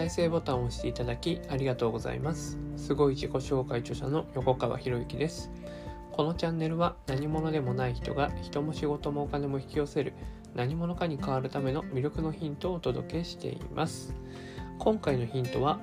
再生ボタンを押していただきありがとうございます。すごい自己紹介著者の横川博之です。このチャンネルは何者でもない人が人も仕事もお金も引き寄せる何者かに変わるための魅力のヒントをお届けしています。今回のヒントは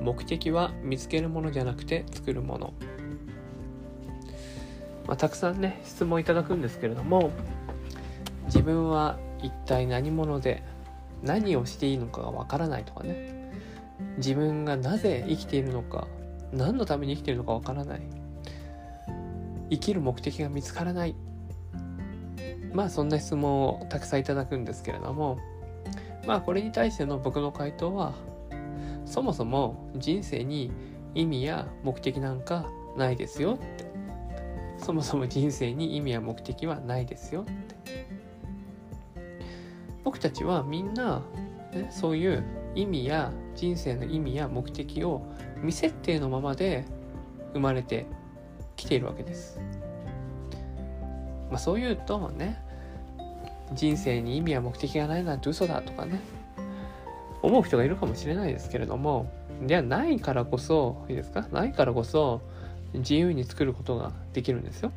目的は見つけるものじゃなくて作るもの。まあ、たくさんね質問いただくんですけれども自分は一体何者で何をしていいのかがわからないとかね。自分がなぜ生きているのか何のために生きているのかわからない。生きる目的が見つからない。まあそんな質問をたくさんいただくんですけれどもまあこれに対しての僕の回答はそもそも人生に意味や目的なんかないですよって。そもそも人生に意味や目的はないですよって。僕たちはみんな、ね、そういう意味や人生の意味や目的を未設定のままで生まれてきているわけです。まあ、そう言うとね人生に意味や目的がないなんて嘘だとかね思う人がいるかもしれないですけれどもではないからこそいいですか？ないからこそ自由に作ることができるんですよ。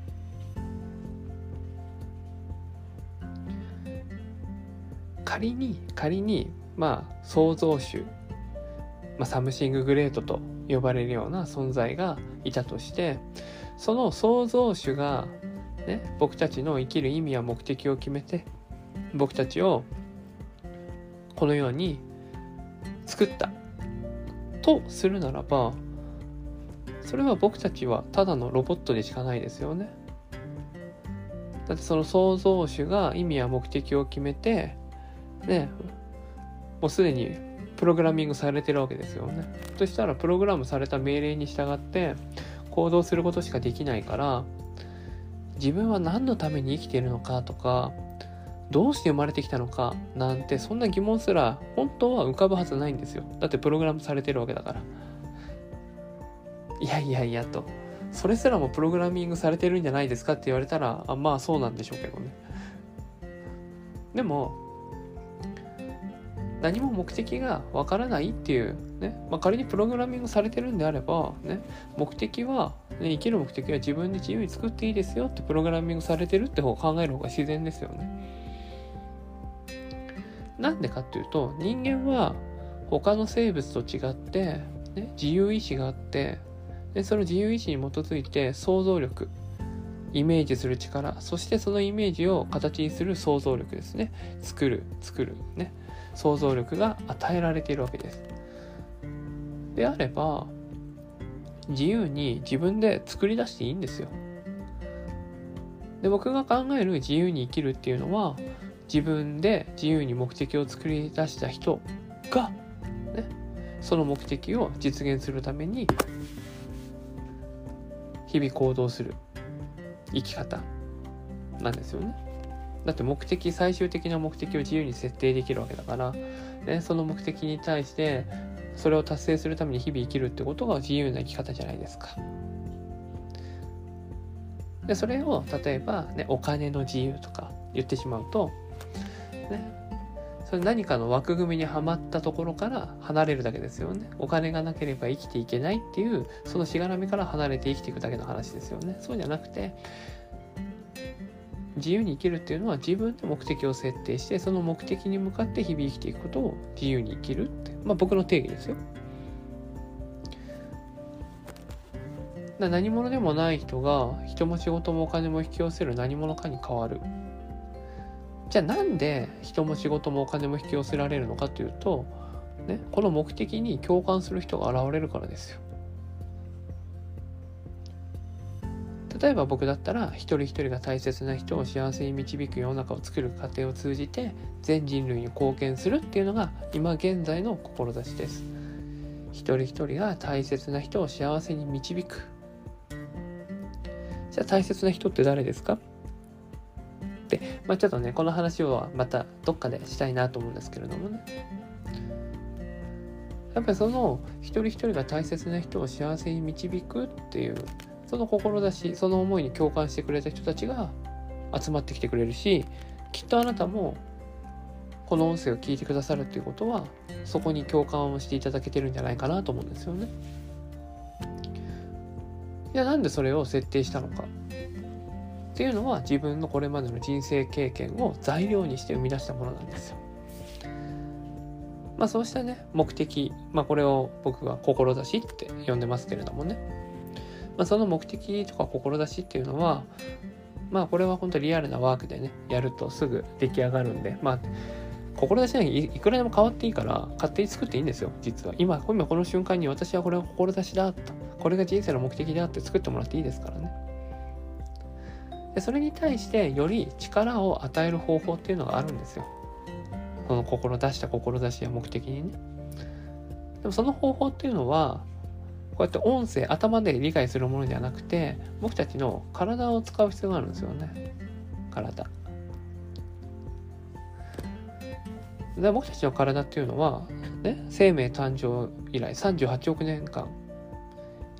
仮に仮にまあ創造主、まあ、サムシンググレートと呼ばれるような存在がいたとしてその創造主が、ね、僕たちの生きる意味や目的を決めて僕たちをこのように作ったとするならばそれは僕たちはただのロボットでしかないですよね。だってその創造主が意味や目的を決めてねもうすでにプログラミングされてるわけですよね。そしたらプログラムされた命令に従って行動することしかできないから自分は何のために生きているのかとかどうして生まれてきたのかなんてそんな疑問すら本当は浮かぶはずないんですよ。だってプログラムされてるわけだから。いやいやいやと。それすらもプログラミングされてるんじゃないですかって言われたら、あまあそうなんでしょうけどね。でも、何も目的がわからないっていう、ね、まあ、仮にプログラミングされてるんであれば、ね、目的は、ね、生きる目的は自分で自由に作っていいですよってプログラミングされてるって方を考える方が自然ですよね。なんでかっていうと人間は他の生物と違って、ね、自由意志があってでその自由意志に基づいて想像力イメージする力そしてそのイメージを形にする想像力ですね。作る作るね。想像力が与えられているわけです。であれば自由に自分で作り出していいんですよ。で僕が考える自由に生きるっていうのは自分で自由に目的を作り出した人が、ね、その目的を実現するために日々行動する生き方なんですよね。だって目的最終的な目的を自由に設定できるわけだから、ね、その目的に対してそれを達成するために日々生きるってことが自由な生き方じゃないですか。でそれを例えば、ね、お金の自由とか言ってしまうと、ね、それ何かの枠組みにはまったところから離れるだけですよね。お金がなければ生きていけないっていうそのしがらみから離れて生きていくだけの話ですよね。そうじゃなくて自由に生きるっていうのは自分で目的を設定してその目的に向かって日々生きていくことを自由に生きるってまあ僕の定義ですよ。だ何者でもない人が人も仕事もお金も引き寄せる何者かに変わる。じゃあなんで人も仕事もお金も引き寄せられるのかというと、ね、この目的に共感する人が現れるからですよ。例えば僕だったら一人一人が大切な人を幸せに導く世の中を作る過程を通じて全人類に貢献するっていうのが今現在の志です。一人一人が大切な人を幸せに導く。じゃあ大切な人って誰ですか？って、まあ、ちょっとねこの話をまたどっかでしたいなと思うんですけれどもね。やっぱりその一人一人が大切な人を幸せに導くっていうその志その思いに共感してくれた人たちが集まってきてくれるしきっとあなたもこの音声を聞いてくださるっていうことはそこに共感をしていただけてるんじゃないかなと思うんですよね。いやなんでそれを設定したのかっていうのは自分のこれまでの人生経験を材料にして生み出したものなんですよ。まあそうしたね目的、まあ、これを僕は志って呼んでますけれどもね、まあ、その目的とか志っていうのはまあこれは本当リアルなワークでねやるとすぐ出来上がるんでまあ志なんいくらでも変わっていいから勝手に作っていいんですよ実は。今今この瞬間に私はこれが志だと。これが人生の目的だって作ってもらっていいですからね。でそれに対してより力を与える方法っていうのがあるんですよ。その志した志や目的にね。でもその方法っていうのはこうやって音声頭で理解するものではなくて僕たちの体を使う必要があるんですよね。体。で僕たちの体っていうのは、ね、生命誕生以来38億年間。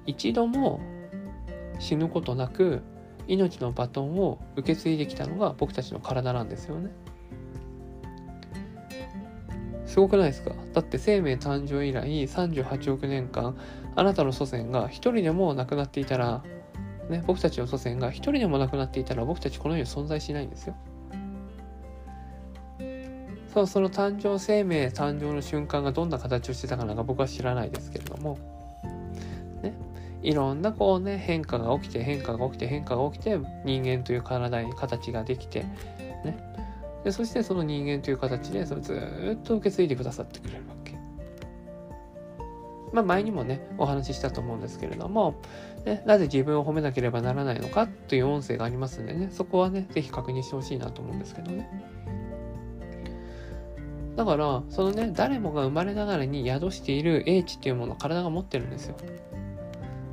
一度も死ぬことなく命のバトンを受け継いできたのが僕たちの体なんですよね。すごくないですか？だって生命誕生以来38億年間あなたの祖先が一人でも亡くなっていたら、ね、僕たちの祖先が一人でも亡くなっていたら僕たちこの世に存在しないんですよ。そうその誕生生命誕生の瞬間がどんな形をしてたかなんか僕は知らないですけれども、ね、いろんなこうね変化が起きて変化が起きて変化が起きて人間という体に形ができてねでそしてその人間という形でそれずっと受け継いでくださってくれるわけ。まあ前にもねお話ししたと思うんですけれども、ね、なぜ自分を褒めなければならないのかという音声がありますんでねそこはね是非確認してほしいなと思うんですけどね。だからそのね誰もが生まれながらに宿している英知っていうものを体が持ってるんですよ。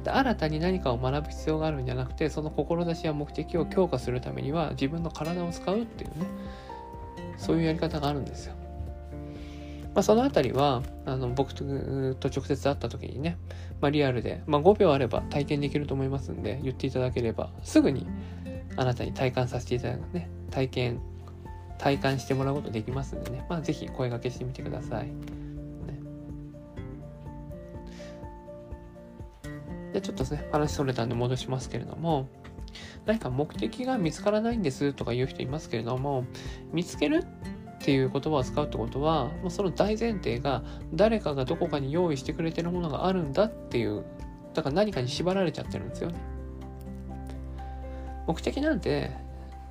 で新たに何かを学ぶ必要があるんじゃなくてその志や目的を強化するためには自分の体を使うっていうねそういうやり方があるんですよ。まあ、そのあたりはあの僕と直接会った時にね、まあ、リアルで、まあ、5秒あれば体験できると思いますんで言っていただければすぐにあなたに体感させていただくね体験体感してもらうことできますんでね、まあ、ぜひ声掛けしてみてください。でちょっとね話それたんで戻しますけれども何か目的が見つからないんですとか言う人いますけれども見つけるっていう言葉を使うってことはもうその大前提が誰かがどこかに用意してくれてるものがあるんだっていうだから何かに縛られちゃってるんですよね。目的なんて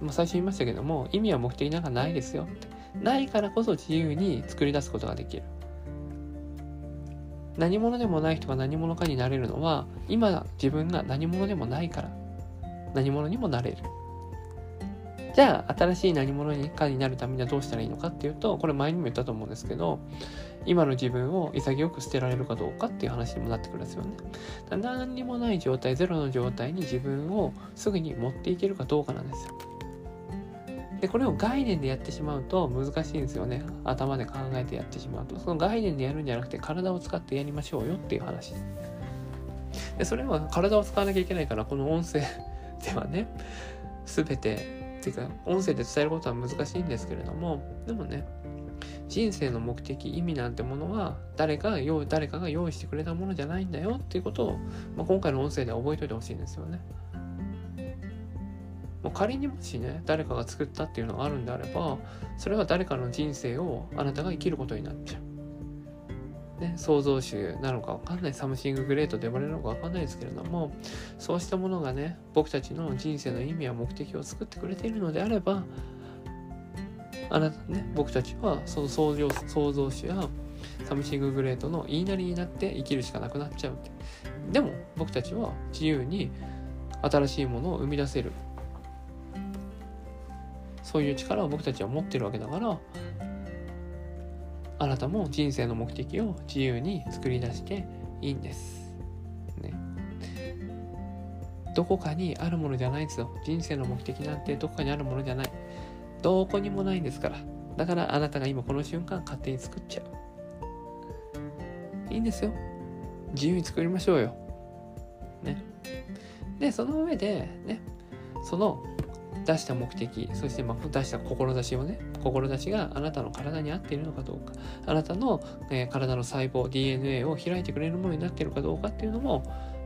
まあ、最初言いましたけども意味は目的なんかないですよないからこそ自由に作り出すことができる。何者でもない人が何者かになれるのは今自分が何者でもないから。何者にもなれる。じゃあ新しい何者かになるためにはどうしたらいいのかっていうとこれ前にも言ったと思うんですけど今の自分を潔く捨てられるかどうかっていう話にもなってくるんですよね。何にもない状態ゼロの状態に自分をすぐに持っていけるかどうかなんですよ。でこれを概念でやってしまうと難しいんですよね頭で考えてやってしまうとその概念でやるんじゃなくて体を使ってやりましょうよっていう話でそれは体を使わなきゃいけないからこの音声ではね全てていうか音声で伝えることは難しいんですけれどもでもね人生の目的意味なんてものは誰か用誰かが用意してくれたものじゃないんだよっていうことを、まあ、今回の音声で覚えておいてほしいんですよね。もう仮にもしね誰かが作ったっていうのがあるんであればそれは誰かの人生をあなたが生きることになっちゃう。ね、創造主なのか分かんないサムシンググレートと呼ばれるのか分かんないですけれどもそうしたものがね僕たちの人生の意味や目的を作ってくれているのであればあなたね僕たちはその創造創造主やサムシンググレートの言いなりになって生きるしかなくなっちゃう。ってでも僕たちは自由に新しいものを生み出せる。そういう力を僕たちは持ってるわけだからあなたも人生の目的を自由に作り出していいんです。ね。どこかにあるものじゃないですよ。人生の目的なんてどこかにあるものじゃない。どこにもないんですから。だからあなたが今この瞬間勝手に作っちゃう。いいんですよ。自由に作りましょうよ。ね。で、その上で、ね、その出した目的そしてま出した志をね志があなたの体に合っているのかどうかあなたの、え、体の細胞 DNA を開いてくれるものになっているかどうかっていうのも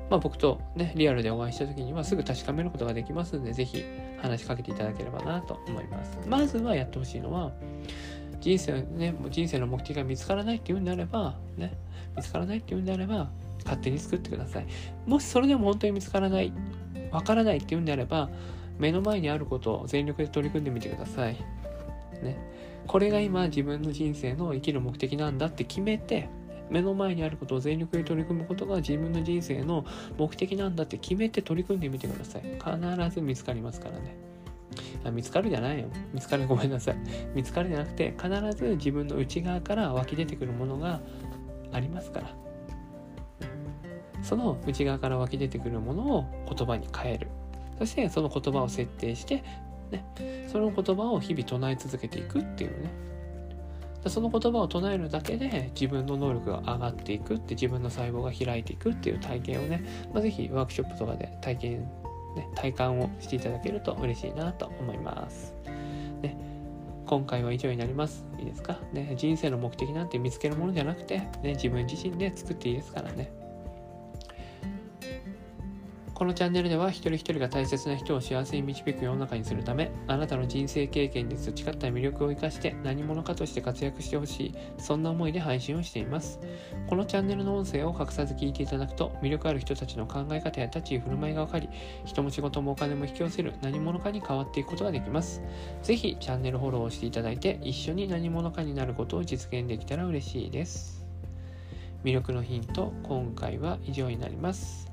まあ、僕とね、リアルでお会いした時にはすぐ確かめることができますので、ぜひ話しかけていただければなと思います。まずはやってほしいのは、人生ね、人生の目的が見つからないっていうんであれば、ね、見つからないっていうんであれば、勝手に作ってください。もしそれでも本当に見つからない、わからないっていうんであれば、目の前にあることを全力で取り組んでみてください。ね。これが今自分の人生の生きる目的なんだって決めて、目の前にあることを全力で取り組むことが自分の人生の目的なんだって決めて取り組んでみてください。必ず見つかりますからね。あ見つかるじゃないよ。見つかるごめんなさい。見つかるじゃなくて、必ず自分の内側から湧き出てくるものがありますから。その内側から湧き出てくるものを言葉に変える。そしてその言葉を設定して、ね、その言葉を日々唱え続けていくっていうね。その言葉を唱えるだけで自分の能力が上がっていくって自分の細胞が開いていくっていう体験をね、まあ、ぜひワークショップとかで体験、ね、体感をしていただけると嬉しいなと思います。ね、今回は以上になります。いいですか、ね、人生の目的なんて見つけるものじゃなくて、ね、自分自身で作っていいですからね。このチャンネルでは一人一人が大切な人を幸せに導く世の中にするためあなたの人生経験で培った魅力を生かして何者かとして活躍してほしいそんな思いで配信をしています。このチャンネルの音声を隠さず聞いていただくと魅力ある人たちの考え方や立ち居振る舞いが分かり人も仕事もお金も引き寄せる何者かに変わっていくことができます。ぜひチャンネルフォローをしていただいて一緒に何者かになることを実現できたら嬉しいです。魅力のヒント今回は以上になります。